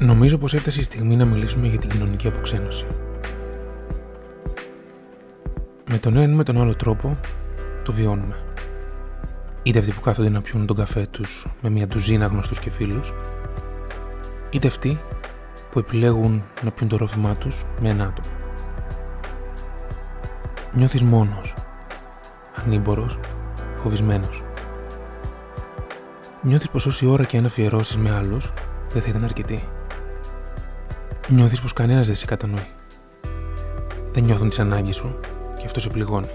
Νομίζω πως έφτασε η στιγμή να μιλήσουμε για την κοινωνική αποξένωση. Με τον ένα ή με τον άλλο τρόπο το βιώνουμε. Είτε αυτοί που κάθονται να πιούν τον καφέ τους με μια ντουζίνα γνωστούς και φίλους, είτε αυτοί που επιλέγουν να πιούν το ρόφημά τους με ένα άτομο. Νιώθεις μόνος, ανήμπορος, φοβισμένος. Νιώθεις πως όση ώρα και αν αφιερώσεις με άλλους δεν θα ήταν αρκετή. Νιώθεις πως κανένας δεν σε κατανοεί. Δεν νιώθουν τις ανάγκες σου και αυτό σε πληγώνει.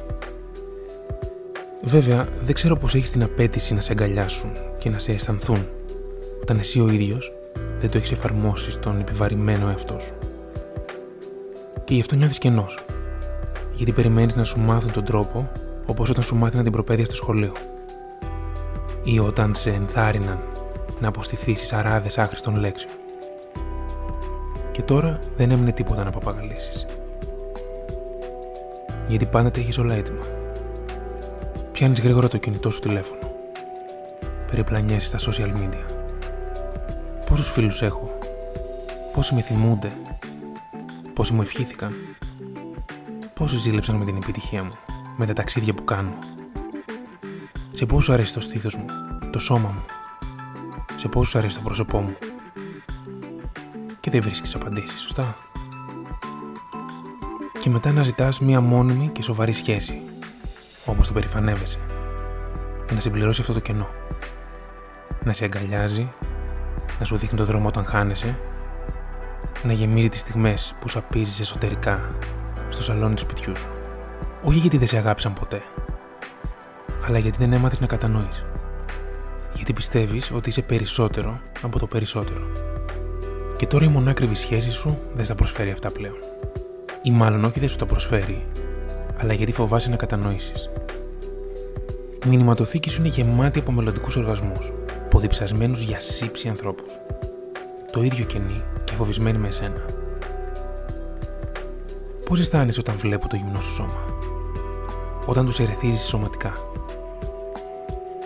Βέβαια, δεν ξέρω πως έχεις την απέτηση να σε αγκαλιάσουν και να σε αισθανθούν όταν εσύ ο ίδιος δεν το έχεις εφαρμόσει στον επιβαρημένο εαυτό σου. Και γι' αυτό νιώθεις κενός. Γιατί περιμένεις να σου μάθουν τον τρόπο όπως όταν σου μάθαιναν την προπαίδεια στο σχολείο. Ή όταν σε ενθάρρυναν να αποστηθείς αράδες άχρηστων λέξεων. Και τώρα δεν έμεινε τίποτα να παπαγαλίσεις. Γιατί πάντα τα έχεις όλα έτοιμα. Πιάνεις γρήγορα το κινητό σου τηλέφωνο. Περιπλανιέσαι στα social media. Πόσους φίλους έχω. Πόσοι με θυμούνται. Πόσοι μου ευχήθηκαν. Πόσοι ζήλεψαν με την επιτυχία μου. Με τα ταξίδια που κάνω. Σε πόσο αρέσει το στήθος μου. Το σώμα μου. Σε πόσο αρέσει το πρόσωπό μου και δεν βρίσκεις απαντήσεις, σωστά; Και μετά να ζητάς μία μόνιμη και σοβαρή σχέση, όπως το περηφανεύεσαι, για να συμπληρώσει αυτό το κενό. Να σε αγκαλιάζει, να σου δείχνει το δρόμο όταν χάνεσαι, να γεμίζει τις στιγμές που σαπίζεις εσωτερικά στο σαλόνι του σπιτιού σου. Όχι γιατί δεν σε αγάπησαν ποτέ, αλλά γιατί δεν έμαθες να κατανοείς. Γιατί πιστεύεις ότι είσαι περισσότερο από το περισσότερο. Και τώρα η μονάκριβη σχέση σου δεν στα προσφέρει αυτά πλέον. Ή μάλλον όχι δεν σου τα προσφέρει, αλλά γιατί φοβάσαι να κατανοήσεις. Η μηνυματοθήκη σου είναι γεμάτη από μελλοντικούς οργασμούς, ποδιψασμένους για σύψη ανθρώπους. Το ίδιο κενή και φοβισμένοι με εσένα. Πώς αισθάνεσαι όταν βλέπω το γυμνό σου σώμα, όταν τους ερεθίζεις σωματικά;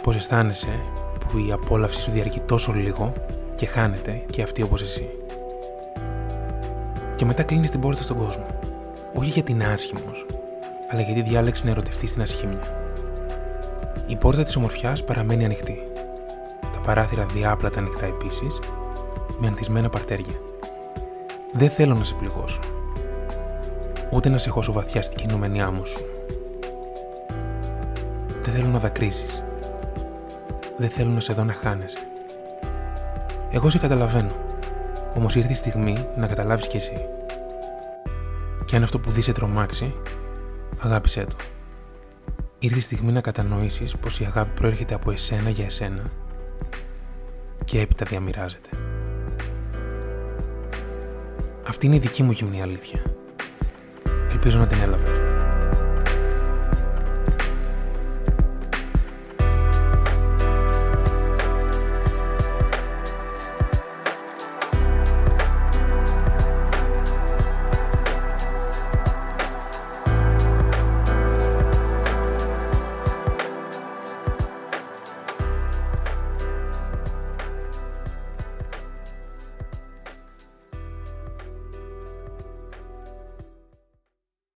Πώς αισθάνεσαι που η απόλαυση σου διαρκεί τόσο λίγο και χάνεται και αυτή όπως εσύ. Και μετά κλείνεις την πόρτα στον κόσμο. Όχι γιατί είναι άσχημος, αλλά γιατί διάλεξε να ερωτευτεί στην ασχήμια. Η πόρτα της ομορφιάς παραμένει ανοιχτή. Τα παράθυρα διάπλατα ανοιχτά επίσης, με ανθισμένα παρτέρια. Δεν θέλω να σε πληγώσω. Ούτε να σε χώσω βαθιά στην κινούμενη άμμο σου. Δεν θέλω να δακρύσεις. Δεν θέλω να σε δω να χάνεσαι. Εγώ σε καταλαβαίνω. Όμως ήρθε η στιγμή να καταλάβεις κι εσύ. Και αν αυτό που δεις σε τρομάξει, αγάπησέ το. Ήρθε η στιγμή να κατανοήσεις πως η αγάπη προέρχεται από εσένα για εσένα και έπειτα διαμοιράζεται. Αυτή είναι η δική μου γυμνή αλήθεια. Ελπίζω να την έλαβες.